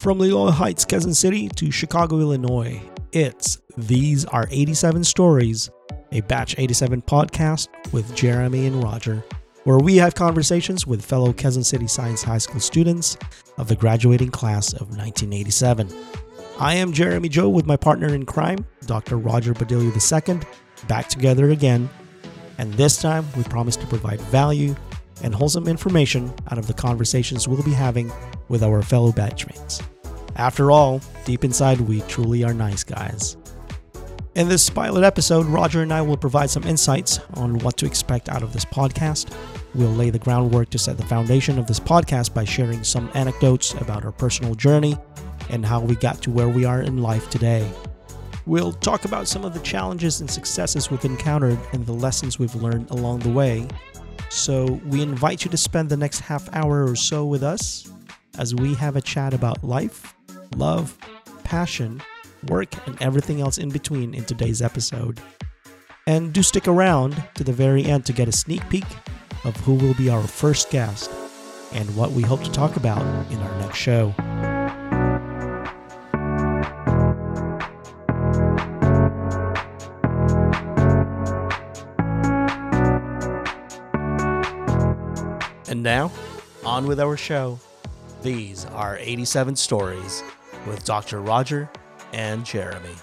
From Loyola Heights, Quezon City to Chicago, Illinois, it's These Are 87 Stories, a Batch 87 podcast with Jeremy and Roger, where we have conversations with fellow Quezon City Science High School students of the graduating class of 1987. I am Jeremy Joe with my partner in crime, Dr. Roger Badillo II, back together again. And this time, we promise to provide value and wholesome information out of the conversations we'll be having with our fellow batchmates. After all, deep inside, we truly are nice guys. In this pilot episode, Roger and I will provide some insights on what to expect out of this podcast. We'll lay the groundwork to set the foundation of this podcast by sharing some anecdotes about our personal journey and how we got to where we are in life today. We'll talk about some of the challenges and successes we've encountered and the lessons we've learned along the way. So, we invite you to spend the next half hour or so with us as we have a chat about life, love, passion, work, and everything else in between in today's episode. And do stick around to the very end to get a sneak peek of who will be our first guest and what we hope to talk about in our next show. And now, on with our show. These are 87 Stories with Dr. Roger and Jeremy.